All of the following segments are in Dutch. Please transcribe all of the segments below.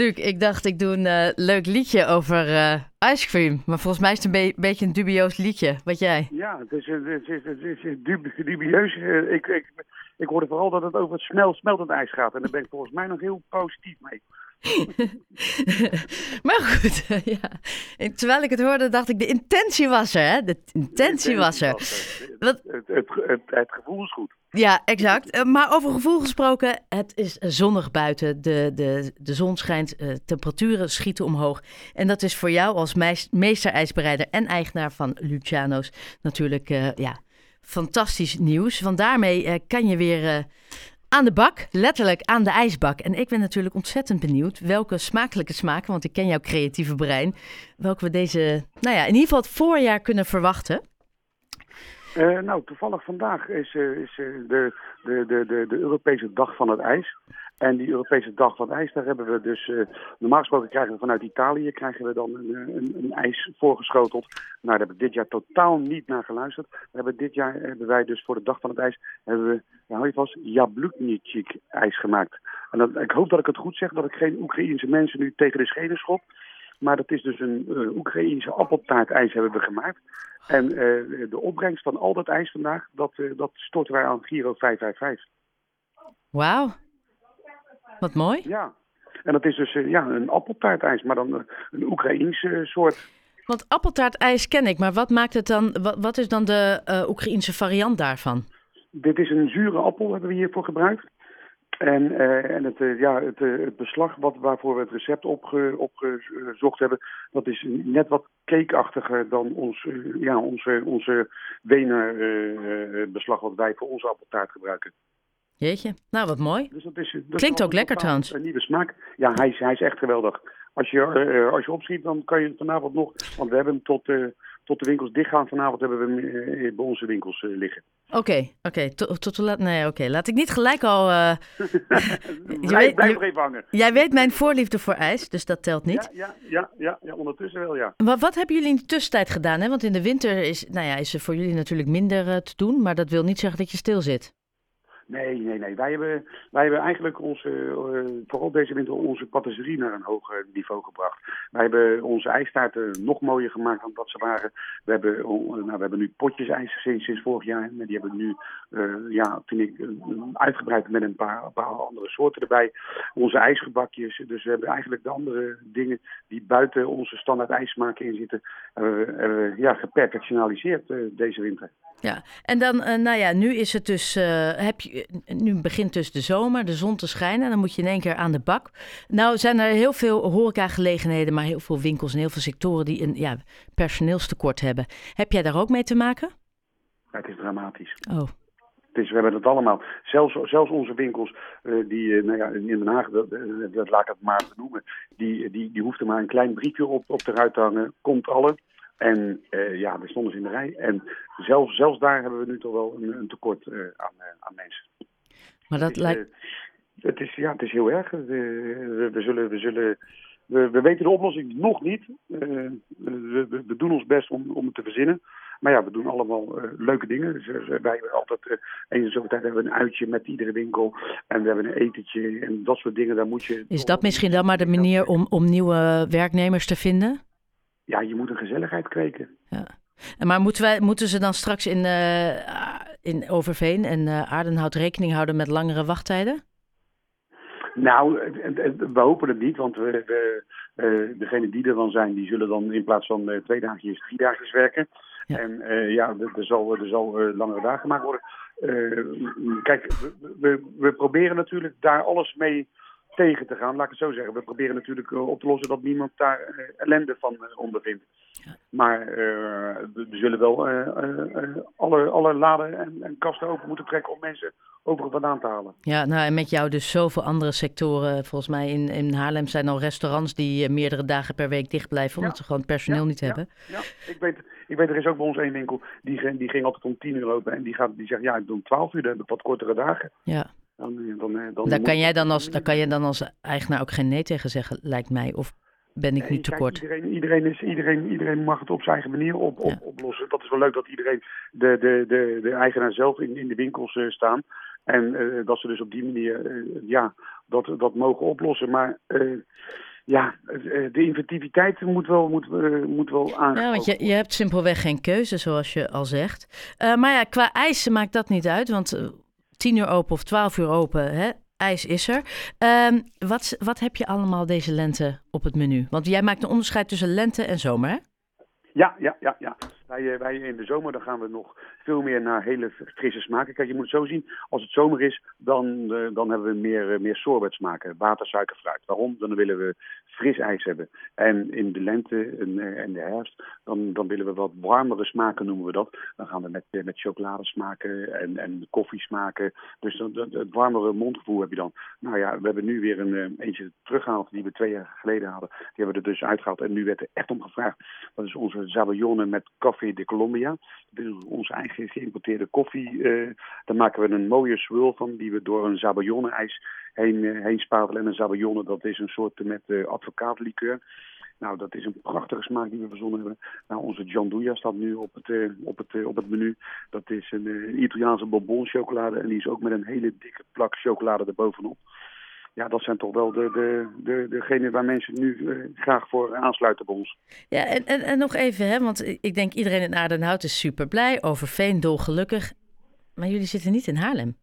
Luc, ik dacht ik doe een uh, leuk liedje over uh, ice cream. Maar volgens mij is het een be beetje een dubieus liedje. Wat jij? Ja, het is, het is, het is, dubieus. Uh, ik, ik, ik hoorde vooral dat het over het smel, smeltend ijs gaat. En daar ben ik volgens mij nog heel positief mee. maar goed, ja. En terwijl ik het hoorde, dacht ik, de intentie was er, hè? De intentie, was er. Het, het, het, het, gevoel is goed. Ja, exact. Eh, maar over gevoel gesproken, het is zonnig buiten. De, de, de zon schijnt, uh, temperaturen schieten omhoog. En dat is voor jou als meesterijsbereider en eigenaar van Luciano's natuurlijk uh, ja, fantastisch nieuws. Want daarmee kan je weer aan de bak, letterlijk aan de ijsbak. En ik ben natuurlijk ontzettend benieuwd welke smakelijke smaken, want ik ken jouw creatieve brein, welke we deze, nou ja, in ieder geval het voorjaar kunnen verwachten. Uh, nou, toevallig vandaag is, uh, is uh, de, de, de, de, Europese Dag van het IJs. En die Europese Dag van IJs, daar hebben we dus... normaal gesproken krijgen we vanuit Italië krijgen we dan een, een, een, ijs voorgeschoteld. Nou, daar hebben we dit jaar totaal niet naar geluisterd. We hebben dit jaar hebben wij dus voor de Dag van het IJs... hebben we, ja, hou je vast, jablutnitschik ijs gemaakt. En dat, ik hoop dat ik het goed zeg, dat ik geen Oekraïense mensen nu tegen de schenen schop. Maar dat is dus een uh, Oekraïense appeltaartijs hebben we gemaakt. En de opbrengst van al dat ijs vandaag, dat, uh, dat storten wij aan Giro 555. Wauw, wat mooi. Ja, en dat is dus ja, een appeltaartijs, maar dan een Oekraïense soort. Want appeltaartijs ken ik, maar wat maakt het dan, wat, wat is dan de Oekraïense variant daarvan? Dit is een zure appel, hebben we hiervoor gebruikt. En, uh, en het, uh, ja, het, uh, het, beslag wat, waarvoor we het recept opge, opgezocht hebben, dat is net wat cakeachtiger dan ons, ja, onze, onze beslag wat wij voor onze appeltaart gebruiken. Jeetje, nou wat mooi. Dus dat is, dat Klinkt ook lekker trouwens. Een nieuwe smaak. Ja, hij is, hij is echt geweldig. Als je, als je opschiet, dan kan je vanavond nog, want we hebben hem tot tot de winkels dichtgaan vanavond hebben we hem eh, bij onze winkels eh, liggen. Oké, oké. Tot, tot laat. Nee, oké. Laat ik niet gelijk al. Blijf nog even hangen. Jij weet mijn voorliefde voor ijs, dus dat telt niet. Ja, ja, ja, ja, ja ondertussen wel, ja. Maar wat hebben jullie in de tussentijd gedaan? Hè? Want in de winter is, nou ja, is er voor jullie natuurlijk minder te doen, maar dat wil niet zeggen dat je stil zit. Nee, nee, nee. Wij hebben, wij hebben eigenlijk onze, uh, vooral deze winter onze patisserie naar een hoger niveau gebracht. Wij hebben onze ijstaarten nog mooier gemaakt dan dat ze waren. We hebben, nou, we hebben nu potjes ijs sinds, sinds vorig jaar. En die hebben nu, uh, ja, vind ik, uitgebreid met een paar, een paar andere soorten erbij. Onze ijsgebakjes. Dus we hebben eigenlijk de andere dingen die buiten onze standaard ijsmaken in zitten, we, we ja, geperfectionaliseerd deze winter. Ja, en dan, nou ja, nu is het dus, heb je nu begint dus de zomer, de zon te schijnen. Dan moet je in één keer aan de bak. Nou zijn er heel veel horecagelegenheden, maar heel veel winkels en heel veel sectoren die een ja, personeelstekort hebben. Heb jij daar ook mee te maken? Ja, het is dramatisch. Oh. Het is, we hebben het allemaal. Zelfs, zelfs onze winkels, uh, die uh, nou ja, in Den Haag, dat, dat, laat ik het maar benoemen, die, die, die hoefden maar een klein briefje op, op de ruit te hangen. Komt alle. En uh, ja, we stonden ze in de rij. En zelfs, zelfs daar hebben we nu toch wel een, een tekort uh, aan, uh, aan mensen. Maar dat lijkt... het, is, ja, het is heel erg. We, we, zullen... We zullen we, we, weten de oplossing nog niet. We, we, doen ons best om, om het te verzinnen. Maar ja, we doen allemaal leuke dingen. Dus, wij hebben altijd, uh, eens zoveel tijd hebben we een uitje met iedere winkel. En we hebben een etentje en dat soort dingen. Daar moet je... Is dat misschien dan maar de manier om, om nieuwe werknemers te vinden? Ja, je moet een gezelligheid kweken. Ja. Maar moeten, wij, moeten ze dan straks in, uh, in Overveen en uh, Aardenhout rekening houden met langere wachttijden? Nou, we hopen het niet, want we, we, uh, degenen die er dan zijn, die zullen dan in plaats van twee dagjes drie dagjes werken. Ja. En ja, er zal, er zal langere dagen gemaakt worden. kijk, we, we, we proberen natuurlijk daar alles mee tegen te gaan, laat ik het zo zeggen. We proberen natuurlijk eh, op te lossen dat niemand daar eh, ellende van eh, ondervindt. Ja. Maar we, zullen wel alle, alle laden en, en, kasten open moeten trekken om mensen overal vandaan te halen. Ja, nou en met jou dus zoveel andere sectoren. Volgens mij in, in Haarlem zijn al restaurants die meerdere dagen per week dicht blijven, omdat ze gewoon personeel niet hebben. Ja, ik weet, ik weet, er is ook bij ons één winkel, die, die ging altijd om tien uur open en die, gaat, die zegt, ja, ik doe om twaalf uur, dan heb ik wat kortere dagen. Ja. Dan, eh, dan, eh, dan daar, kan jij dan als, daar kan je dan als eigenaar ook geen nee tegen zeggen, lijkt mij. Of ben ik nu te kort? Iedereen, iedereen, is, iedereen, iedereen mag het op zijn eigen manier op, op, oplossen. Dat is wel leuk dat iedereen, de, de, de, de eigenaar zelf in, in de winkels uh, staan. En dat ze dus op die manier ja, dat, dat mogen oplossen. Maar ja, de inventiviteit moet wel, moet, moet wel aan. Ja, want je, je hebt simpelweg geen keuze, zoals je al zegt. maar ja, qua eisen maakt dat niet uit, want 10 uur open of 12 uur open, hè? ijs is er. Um, wat, wat heb je allemaal deze lente op het menu? Want jij maakt een onderscheid tussen lente en zomer, hè? Ja, ja, ja, ja. Eh, wij in de zomer dan gaan we nog veel meer naar hele frisse smaken. Kijk, je moet het zo zien, als het zomer is, dan, uh, dan hebben we meer, uh, meer sorbetsmaken. Water, suiker, fruit. Waarom? Dan willen we fris ijs hebben. En in de lente en, en de herfst, dan, dan willen we wat warmere smaken, noemen we dat. Dan gaan we met, met chocolade smaken en, en koffie smaken. Dus dan, het warmere mondgevoel heb je dan. Nou ja, we hebben nu weer een eentje teruggehaald die we twee jaar geleden hadden. Die hebben we er dus uitgehaald. En nu werd er echt om gevraagd. Dat is onze Zaballone met koffie de Colombia. Onze eigen geïmporteerde koffie. Uh, daar maken we een mooie swirl van, die we door een Zaballone-ijs heen, uh, heen spatelen. En een Zaballone, dat is een soort met uh, advocaatlikeur. Nou, dat is een prachtige smaak die we verzonnen hebben. Nou, onze Gianduja staat nu op het, op het, op het menu. Dat is een uh, Italiaanse bonbon chocolade. En die is ook met een hele dikke plak chocolade erbovenop ja, dat zijn toch wel de, de, de, degenen waar mensen nu uh, graag voor aansluiten bij ons. Ja, en, en, en nog even, hè, want ik denk iedereen in Aardenhout is super blij, Overveen dolgelukkig. Maar jullie zitten niet in Haarlem.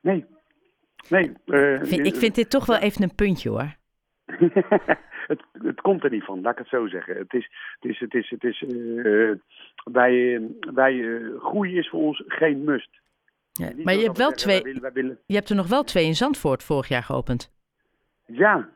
Nee. nee uh, vind, ik vind dit toch wel even een puntje hoor. het, het komt er niet van, laat ik het zo zeggen. Het is, het is, het is, het is, uh, wij, wij, groei is voor ons geen must. Ja, maar je hebt wel twee. Je hebt er nog wel twee in Zandvoort vorig jaar geopend. Ja,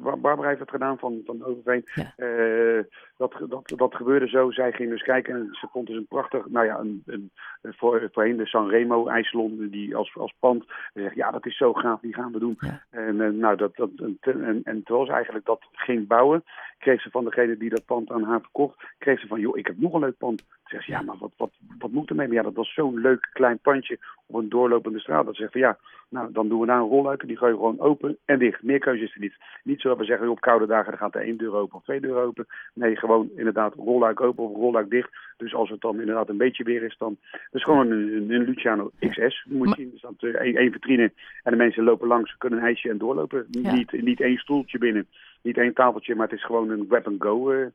Barbara heeft het gedaan van, van Overveen. Ja. Uh, dat, dat, dat gebeurde zo. Zij ging dus kijken en ze vond dus een prachtig, nou ja, een, een, voor, voorheen de Sanremo IJsselon die als, als pand. Ze zegt, ja, dat is zo gaaf, die gaan we doen. Ja. En, nou, dat, dat, en, en terwijl ze eigenlijk dat ging bouwen, kreeg ze van degene die dat pand aan haar verkocht, kreeg ze van, joh, ik heb nog een leuk pand. Ze zegt, ja, maar wat, wat, wat moet er mee? Maar ja, dat was zo'n leuk klein pandje op een doorlopende straat. Dat zegt van, ja, nou, dan doen we daar een rolluiken, die gooi je gewoon open en dicht. Meer keuze is er niet. Niet zo dat we zeggen, op koude dagen dan gaat er één deur open of twee deuren open. Nee, gewoon inderdaad rolluik open of rolluik dicht. Dus als het dan inderdaad een beetje weer is, dan... Dat is gewoon een, een Luciano XS. moet je zien, er staat uh, één, één vitrine en de mensen lopen langs, kunnen een ijsje en doorlopen. Ja. Niet, niet één stoeltje binnen, niet één tafeltje, maar het is gewoon een grab-and-go...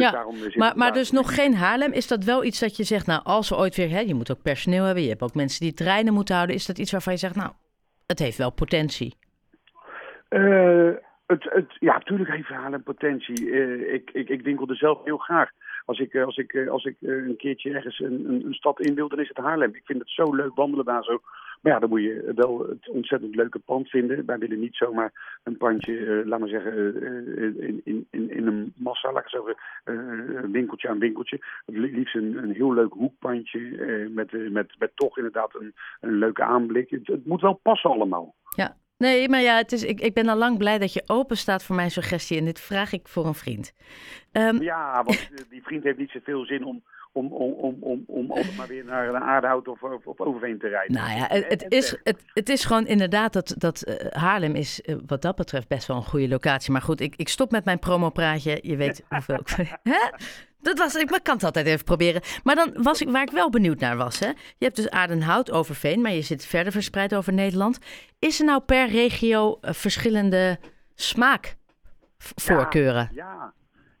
Uh, dus ja, maar, maar dus nog geen Haarlem. Is dat wel iets dat je zegt, nou, als we ooit weer... Hè, je moet ook personeel hebben, je hebt ook mensen die treinen moeten houden. Is dat iets waarvan je zegt, nou, het heeft wel potentie? Uh, het, het, ja, natuurlijk heeft Haarlem potentie. Uh, ik, ik, ik winkel er zelf heel graag. Als ik, als ik, als ik een keertje ergens een, een, stad in wil, dan is het Haarlem. Ik vind het zo leuk wandelen daar zo. Maar ja, dan moet je wel het ontzettend leuke pand vinden. Wij willen niet zomaar een pandje, uh, laat maar zeggen, uh, in, in, in een massa, laat ik zeggen, uh, winkeltje aan winkeltje. Liefst een, een heel leuk hoekpandje met, met, met toch inderdaad een, een leuke aanblik. Het moet wel passen allemaal. Ja, Nee, maar ja, het is, ik, ik ben al lang blij dat je open staat voor mijn suggestie. En dit vraag ik voor een vriend. Um, ja, want die vriend heeft niet zoveel zin om, om, om, om, om, om altijd maar weer naar een aardehout of, of, of Overveen te rijden. Nou ja, het, is, het, het is gewoon inderdaad dat, dat uh, Haarlem is uh, wat dat betreft best wel een goede locatie. Maar goed, ik, ik stop met mijn promopraatje. Je weet hoeveel ik... Dat was, ik kan het altijd even proberen. Maar dan was ik, waar ik wel benieuwd naar was. Hè? Je hebt dus Adenhout, Overveen, maar je zit verder verspreid over Nederland. Is er nou per regio uh, verschillende smaakvoorkeuren? Ja, ja,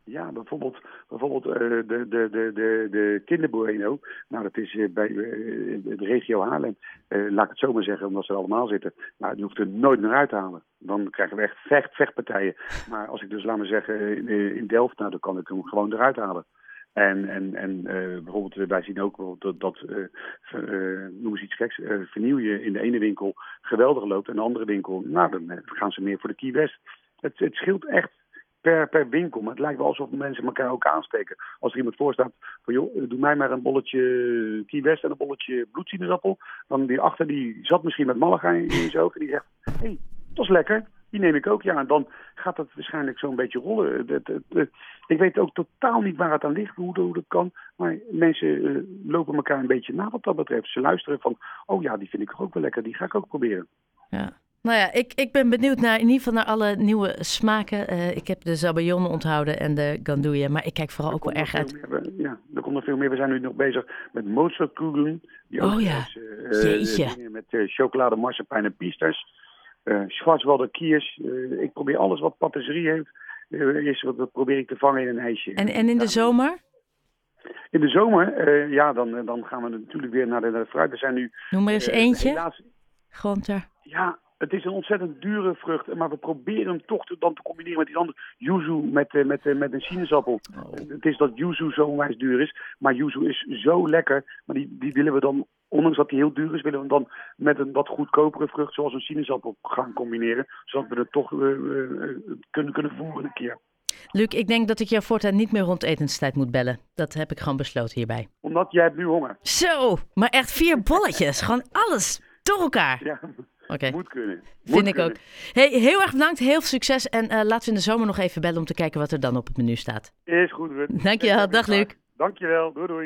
ja, bijvoorbeeld, bijvoorbeeld uh, de, de, de, de, de. Nou, dat is uh, bij uh, de regio Haarlem. laat ik het zo maar zeggen, omdat ze er allemaal zitten. Nou, die hoeft er nooit meer uit te halen. Dan krijgen we echt vecht, vechtpartijen. Maar als ik dus, laat maar zeggen, in, Delft, nou, dan kan ik hem gewoon eruit halen. En, en, en uh, bijvoorbeeld, wij zien ook dat, dat uh, uh, noem eens iets geks, vernieuw je in de ene winkel geweldig loopt en de andere winkel, nou, dan gaan ze meer voor de Key West. Het, het scheelt echt per, per winkel. Maar het lijkt wel alsof mensen elkaar ook aansteken. Als er iemand voor staat van joh, doe mij maar een bolletje Key West en een bolletje bloedsinusappel. Dan die achter, die zat misschien met Malaga in, zijn oog en die zegt, hé, hey, dat is lekker. Die neem ik ook, ja. En dan gaat het waarschijnlijk zo'n beetje rollen. Ik weet ook totaal niet waar het aan ligt, hoe, dat kan. Maar mensen uh, lopen elkaar een beetje na wat dat betreft. Ze luisteren van, oh ja, die vind ik ook wel lekker, die ga ik ook proberen. Ja. Nou ja, ik, ik ben benieuwd naar in ieder geval naar alle nieuwe smaken. Uh, ik heb de Zabayon onthouden en de Gandouille, maar ik kijk vooral ook wel erg uit. Meer, ja, er komt nog veel meer. We zijn nu nog bezig met Mozartkugeln. Die oh ja, is, uh, Jeetje. Met uh, chocolade, marsepein en piesters. Uh, Schwarzwalder kiers. ik probeer alles wat patisserie heeft, is, wat probeer ik te vangen in een ijsje. En, en in de zomer? In de zomer, ja, dan, dan gaan we natuurlijk weer naar de, naar de fruit. We zijn nu... Noem maar eens eentje. Helaas, Gronter. Ja, het is een ontzettend dure vrucht, maar we proberen hem toch te, dan te combineren met iets anders. Yuzu met, uh, met, uh, met een sinaasappel. Oh. Het is dat yuzu zo onwijs duur is, maar yuzu is zo lekker. Maar die, die willen we dan, ondanks dat die heel duur is, willen we dan met een wat goedkopere vrucht zoals een sinaasappel gaan combineren. Zodat we het toch uh, kunnen, kunnen voeren een keer. Luc, ik denk dat ik jou voortaan niet meer rond etenstijd moet bellen. Dat heb ik gewoon besloten hierbij. Omdat jij hebt nu honger. Zo, maar echt vier bolletjes. gewoon alles door elkaar. Ja. Okay. Moet kunnen. Vind ik ook. Hey, heel erg bedankt, heel veel succes. En uh, laten we in de zomer nog even bellen om te kijken wat er dan op het menu staat. Is goed, Rut. Dankjewel, dag Luc. Dankjewel, doei doei.